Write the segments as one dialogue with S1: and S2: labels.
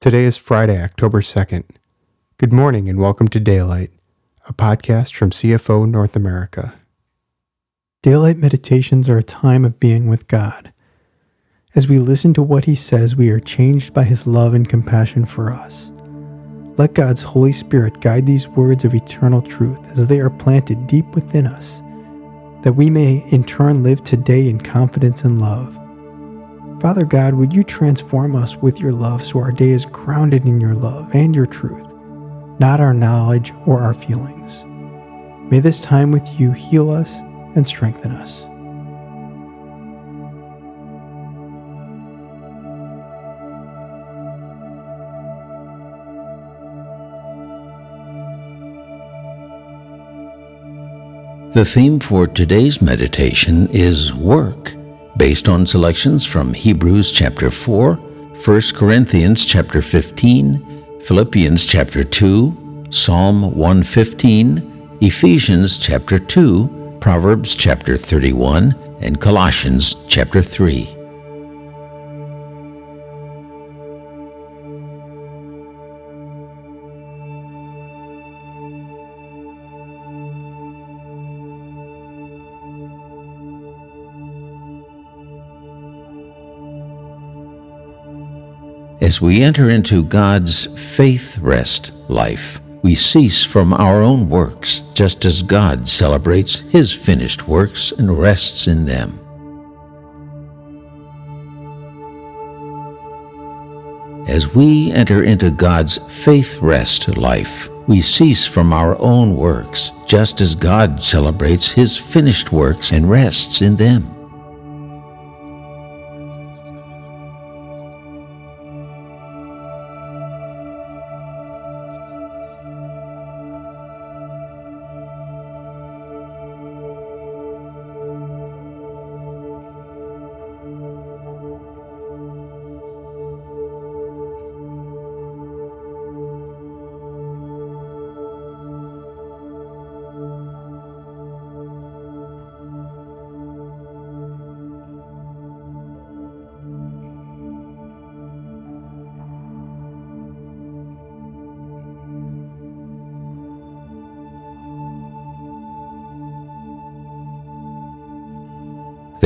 S1: Today is Friday, October 2nd. Good morning and welcome to Daylight, a podcast from CFO North America. Daylight meditations are a time of being with God. As we listen to what He says, we are changed by His love and compassion for us. Let God's Holy Spirit guide these words of eternal truth as they are planted deep within us, that we may in turn live today in confidence and love. Father God, would you transform us with your love so our day is grounded in your love and your truth, not our knowledge or our feelings. May this time with you heal us and strengthen us.
S2: The theme for today's meditation is work based on selections from Hebrews chapter 4, 1 Corinthians chapter 15, Philippians chapter 2, Psalm 115, Ephesians chapter 2, Proverbs chapter 31, and Colossians chapter 3. As we enter into God's faith rest life, we cease from our own works, just as God celebrates His finished works and rests in them. As we enter into God's faith rest life, we cease from our own works, just as God celebrates His finished works and rests in them.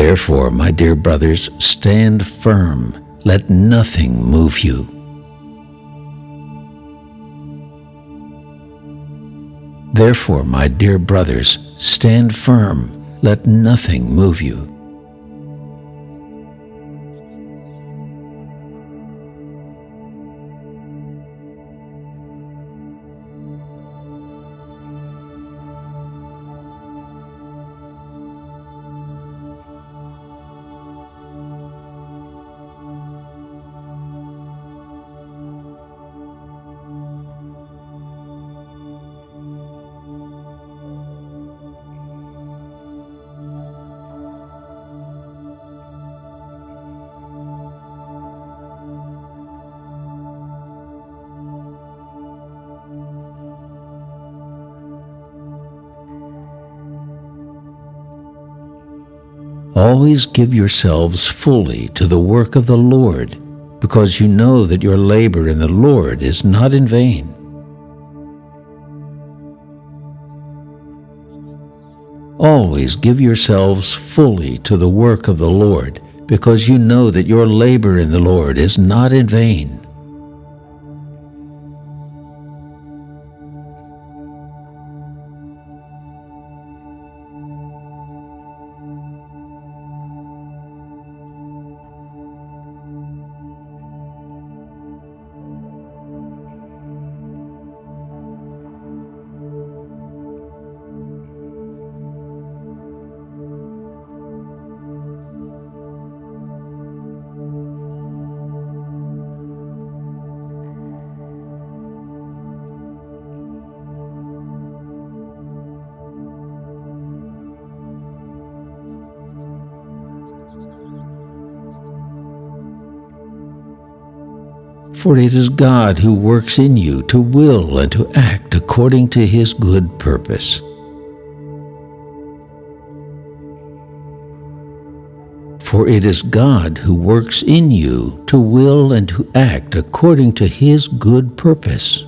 S2: Therefore, my dear brothers, stand firm. Let nothing move you. Therefore, my dear brothers, stand firm. Let nothing move you. Always give yourselves fully to the work of the Lord, because you know that your labor in the Lord is not in vain. Always give yourselves fully to the work of the Lord, because you know that your labor in the Lord is not in vain. For it is God who works in you to will and to act according to his good purpose. For it is God who works in you to will and to act according to his good purpose.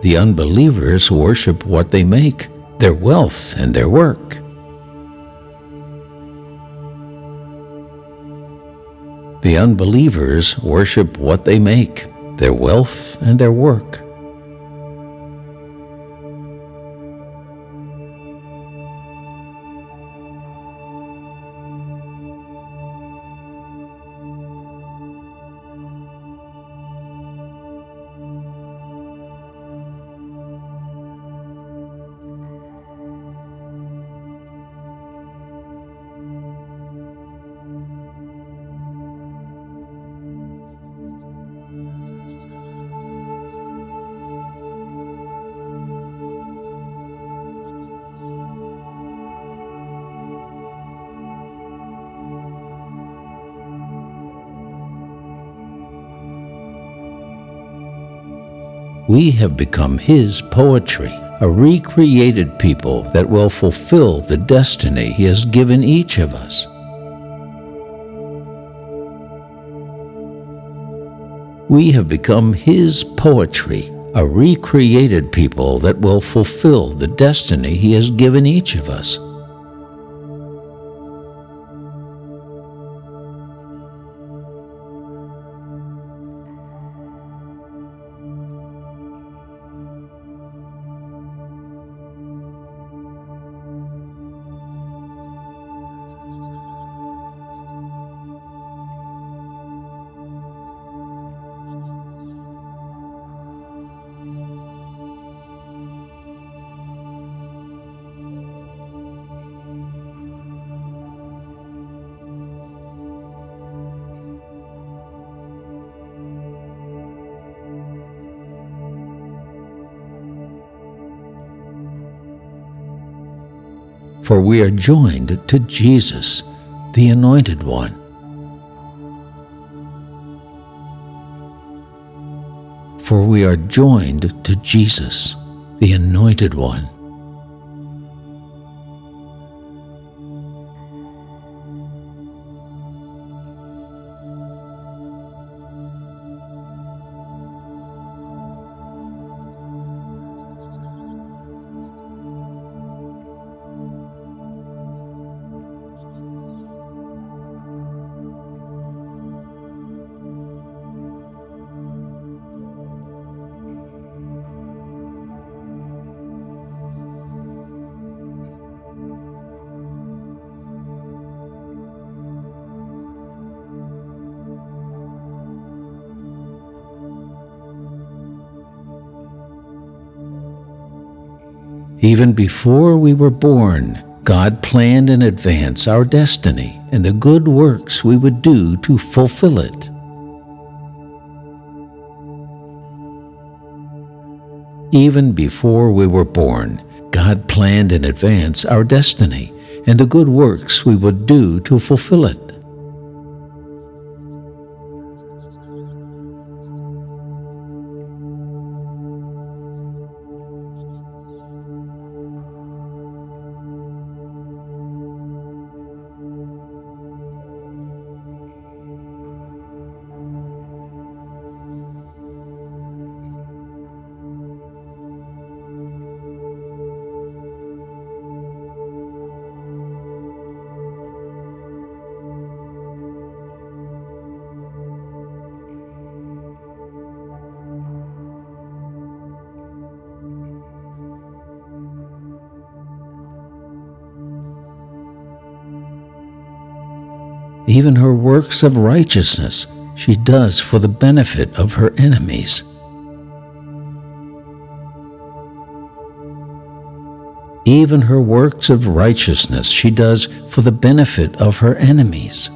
S2: The unbelievers worship what they make, their wealth and their work. The unbelievers worship what they make, their wealth and their work. We have become His poetry, a recreated people that will fulfill the destiny He has given each of us. We have become His poetry, a recreated people that will fulfill the destiny He has given each of us. For we are joined to Jesus, the Anointed One. For we are joined to Jesus, the Anointed One. Even before we were born, God planned in advance our destiny and the good works we would do to fulfill it. Even before we were born, God planned in advance our destiny and the good works we would do to fulfill it. Even her works of righteousness she does for the benefit of her enemies. Even her works of righteousness she does for the benefit of her enemies.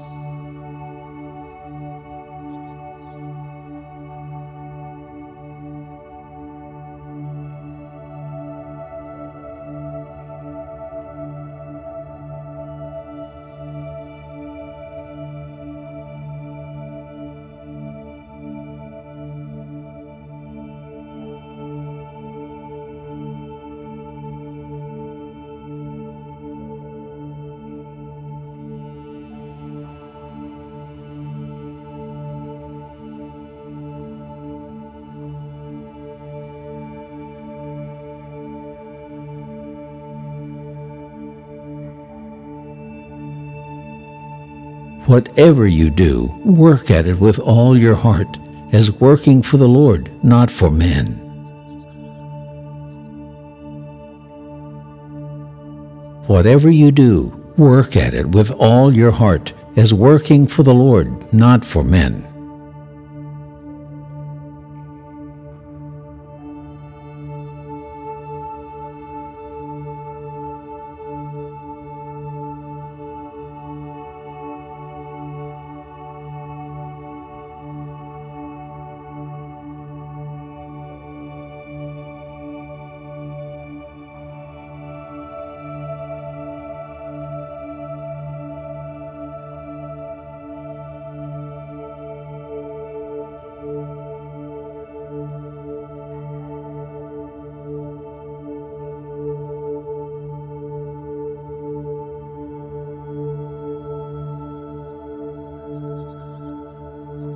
S2: Whatever you do, work at it with all your heart, as working for the Lord, not for men. Whatever you do, work at it with all your heart, as working for the Lord, not for men.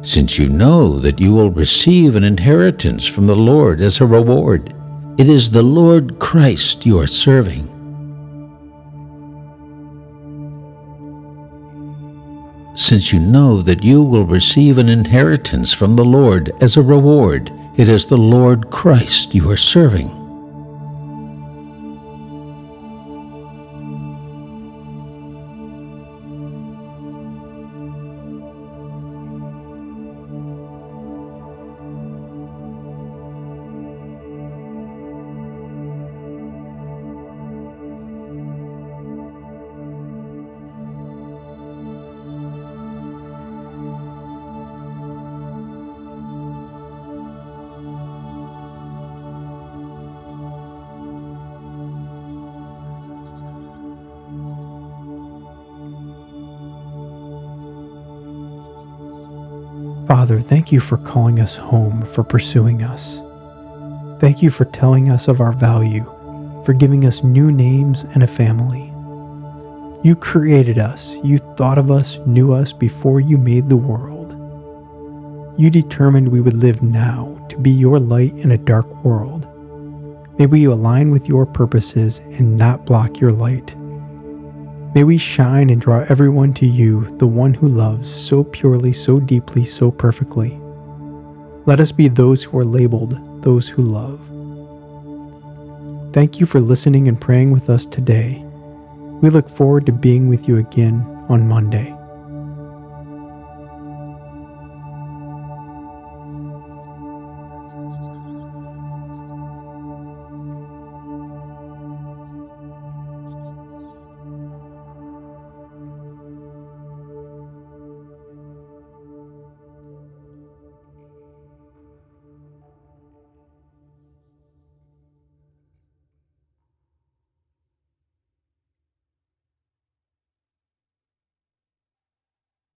S2: Since you know that you will receive an inheritance from the Lord as a reward. It is the Lord Christ you are serving. Since you know that you will receive an inheritance from the Lord as a reward, it is the Lord Christ you are serving.
S1: Father, thank you for calling us home, for pursuing us. Thank you for telling us of our value, for giving us new names and a family. You created us, you thought of us, knew us before you made the world. You determined we would live now to be your light in a dark world. May we align with your purposes and not block your light. May we shine and draw everyone to you, the one who loves so purely, so deeply, so perfectly. Let us be those who are labeled those who love. Thank you for listening and praying with us today. We look forward to being with you again on Monday.